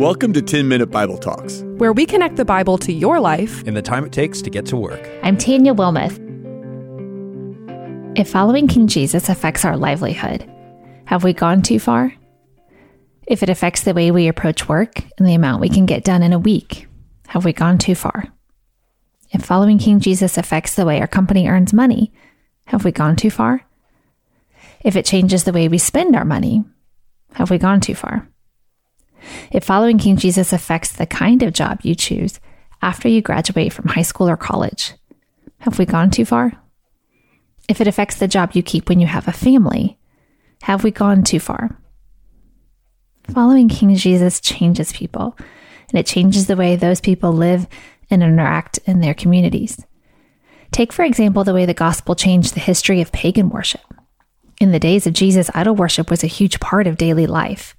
Welcome to 10 Minute Bible Talks, where we connect the Bible to your life in the time it takes to get to work. I'm Tanya Wilmoth. If following King Jesus affects our livelihood, have we gone too far? If it affects the way we approach work and the amount we can get done in a week, have we gone too far? If following King Jesus affects the way our company earns money, have we gone too far? If it changes the way we spend our money, have we gone too far? If following King Jesus affects the kind of job you choose after you graduate from high school or college, have we gone too far? If it affects the job you keep when you have a family, have we gone too far? Following King Jesus changes people, and it changes the way those people live and interact in their communities. Take, for example, the way the gospel changed the history of pagan worship. In the days of Jesus, idol worship was a huge part of daily life.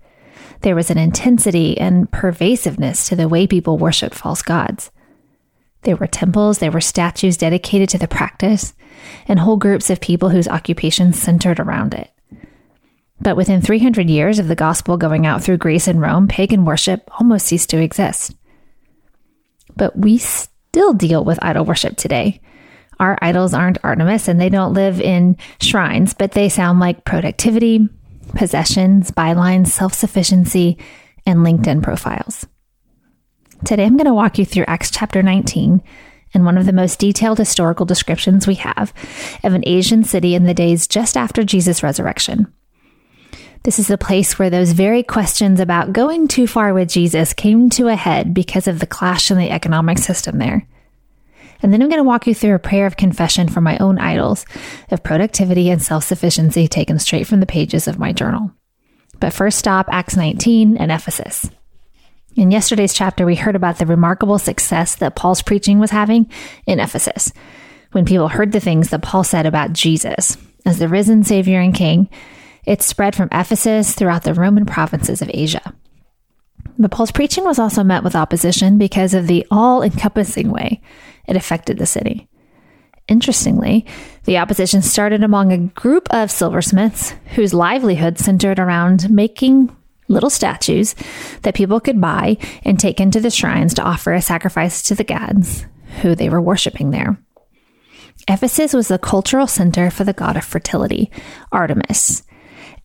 There was an intensity and pervasiveness to the way people worshiped false gods. There were temples, there were statues dedicated to the practice, and whole groups of people whose occupations centered around it. But within 300 years of the gospel going out through Greece and Rome, pagan worship almost ceased to exist. But we still deal with idol worship today. Our idols aren't Artemis and they don't live in shrines, but they sound like productivity, possessions, bylines, self sufficiency, and LinkedIn profiles. Today I'm going to walk you through Acts chapter 19 and one of the most detailed historical descriptions we have of an Asian city in the days just after Jesus' resurrection. This is the place where those very questions about going too far with Jesus came to a head because of the clash in the economic system there. And then I'm going to walk you through a prayer of confession for my own idols of productivity and self sufficiency taken straight from the pages of my journal. But first, stop Acts 19 and Ephesus. In yesterday's chapter, we heard about the remarkable success that Paul's preaching was having in Ephesus when people heard the things that Paul said about Jesus as the risen Savior and King. It spread from Ephesus throughout the Roman provinces of Asia. But Paul's preaching was also met with opposition because of the all encompassing way it affected the city. Interestingly, the opposition started among a group of silversmiths whose livelihood centered around making little statues that people could buy and take into the shrines to offer a sacrifice to the gods who they were worshiping there. Ephesus was the cultural center for the god of fertility, Artemis,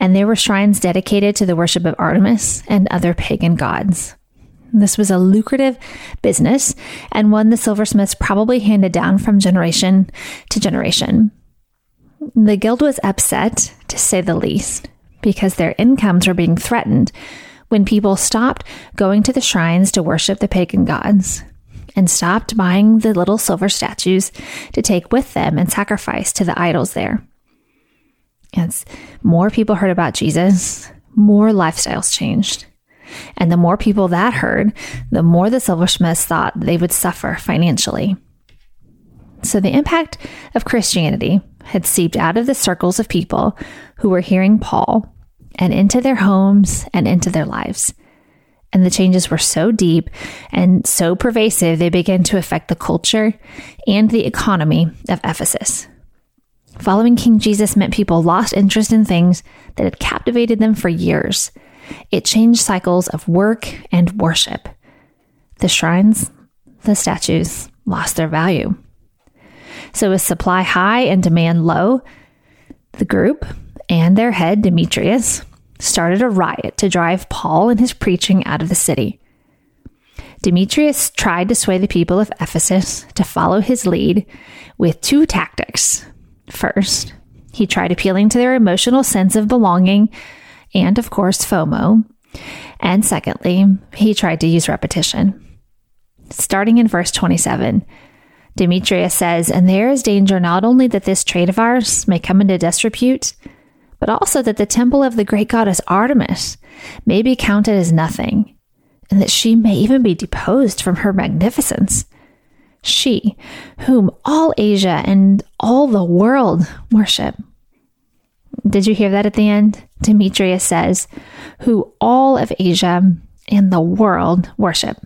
and there were shrines dedicated to the worship of Artemis and other pagan gods. This was a lucrative business and one the silversmiths probably handed down from generation to generation. The guild was upset, to say the least, because their incomes were being threatened when people stopped going to the shrines to worship the pagan gods and stopped buying the little silver statues to take with them and sacrifice to the idols there. As more people heard about Jesus, more lifestyles changed. And the more people that heard, the more the silversmiths thought they would suffer financially. So the impact of Christianity had seeped out of the circles of people who were hearing Paul and into their homes and into their lives. And the changes were so deep and so pervasive, they began to affect the culture and the economy of Ephesus. Following King Jesus meant people lost interest in things that had captivated them for years it changed cycles of work and worship. The shrines, the statues lost their value. So, with supply high and demand low, the group and their head, Demetrius, started a riot to drive Paul and his preaching out of the city. Demetrius tried to sway the people of Ephesus to follow his lead with two tactics. First, he tried appealing to their emotional sense of belonging and, of course, FOMO. And secondly, he tried to use repetition. Starting in verse 27, Demetrius says, And there is danger not only that this trade of ours may come into disrepute, but also that the temple of the great goddess Artemis may be counted as nothing, and that she may even be deposed from her magnificence. She, whom all Asia and all the world worship. Did you hear that at the end? Demetrius says, who all of Asia and the world worship.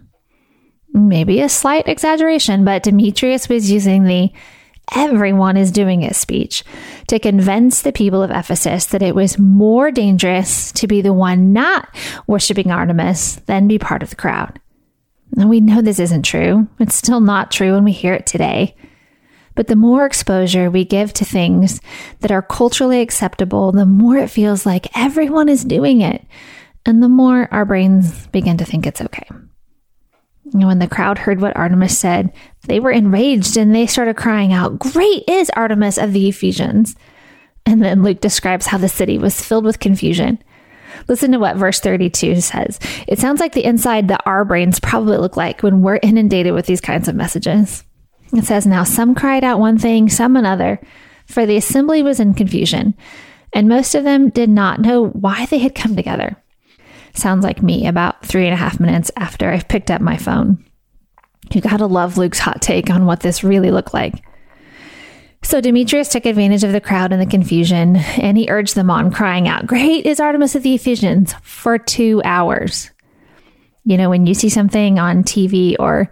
Maybe a slight exaggeration, but Demetrius was using the everyone is doing it speech to convince the people of Ephesus that it was more dangerous to be the one not worshiping Artemis than be part of the crowd. Now we know this isn't true. It's still not true when we hear it today. But the more exposure we give to things that are culturally acceptable, the more it feels like everyone is doing it. And the more our brains begin to think it's okay. And When the crowd heard what Artemis said, they were enraged and they started crying out, Great is Artemis of the Ephesians. And then Luke describes how the city was filled with confusion. Listen to what verse 32 says. It sounds like the inside that our brains probably look like when we're inundated with these kinds of messages. It says, Now some cried out one thing, some another, for the assembly was in confusion, and most of them did not know why they had come together. Sounds like me about three and a half minutes after I've picked up my phone. You gotta love Luke's hot take on what this really looked like. So Demetrius took advantage of the crowd and the confusion, and he urged them on, crying out, Great is Artemis of the Ephesians, for two hours. You know, when you see something on TV or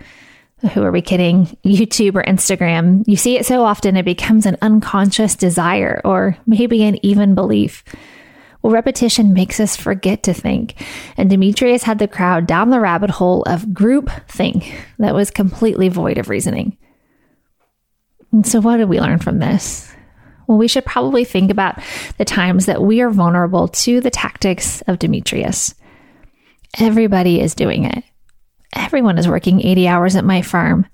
who are we kidding? YouTube or Instagram, you see it so often it becomes an unconscious desire or maybe an even belief. Well, repetition makes us forget to think. And Demetrius had the crowd down the rabbit hole of group think that was completely void of reasoning. And so, what did we learn from this? Well, we should probably think about the times that we are vulnerable to the tactics of Demetrius. Everybody is doing it. Everyone is working 80 hours at my firm.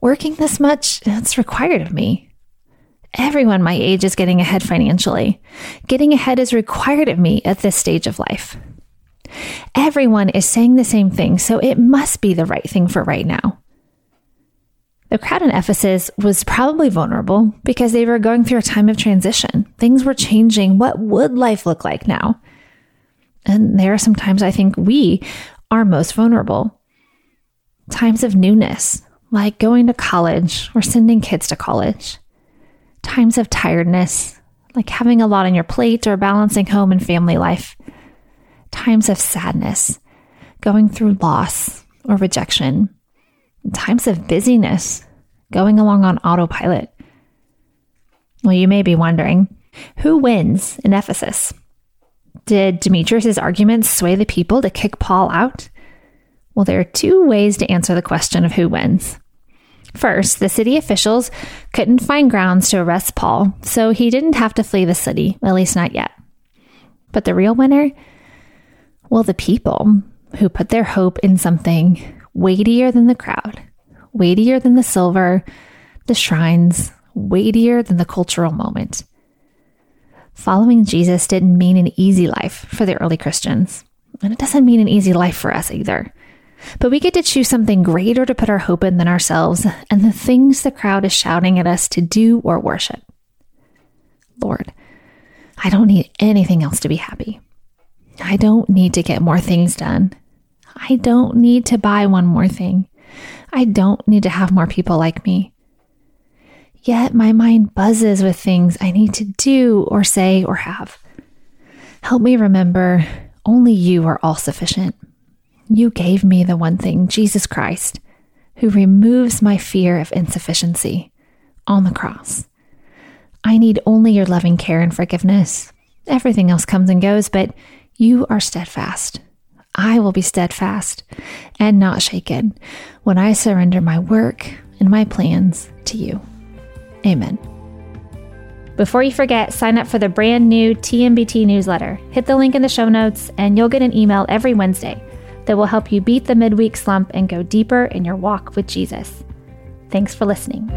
Working this much, it's required of me. Everyone my age is getting ahead financially. Getting ahead is required of me at this stage of life. Everyone is saying the same thing, so it must be the right thing for right now. The crowd in Ephesus was probably vulnerable because they were going through a time of transition. Things were changing. What would life look like now? And there are some times I think we are most vulnerable. Times of newness, like going to college or sending kids to college times of tiredness, like having a lot on your plate or balancing home and family life, times of sadness, going through loss or rejection, times of busyness, going along on autopilot. Well, you may be wondering who wins in Ephesus? Did Demetrius' arguments sway the people to kick Paul out? Well, there are two ways to answer the question of who wins. First, the city officials couldn't find grounds to arrest Paul, so he didn't have to flee the city, at least not yet. But the real winner? Well, the people who put their hope in something weightier than the crowd, weightier than the silver, the shrines, weightier than the cultural moment. Following Jesus didn't mean an easy life for the early Christians, and it doesn't mean an easy life for us either. But we get to choose something greater to put our hope in than ourselves and the things the crowd is shouting at us to do or worship. Lord, I don't need anything else to be happy. I don't need to get more things done. I don't need to buy one more thing. I don't need to have more people like me. Yet my mind buzzes with things I need to do or say or have. Help me remember only you are all sufficient. You gave me the one thing, Jesus Christ, who removes my fear of insufficiency on the cross. I need only your loving care and forgiveness. Everything else comes and goes, but you are steadfast. I will be steadfast and not shaken when I surrender my work and my plans to you. Amen. Before you forget, sign up for the brand new TMBT newsletter. Hit the link in the show notes, and you'll get an email every Wednesday that will help you beat the midweek slump and go deeper in your walk with Jesus. Thanks for listening.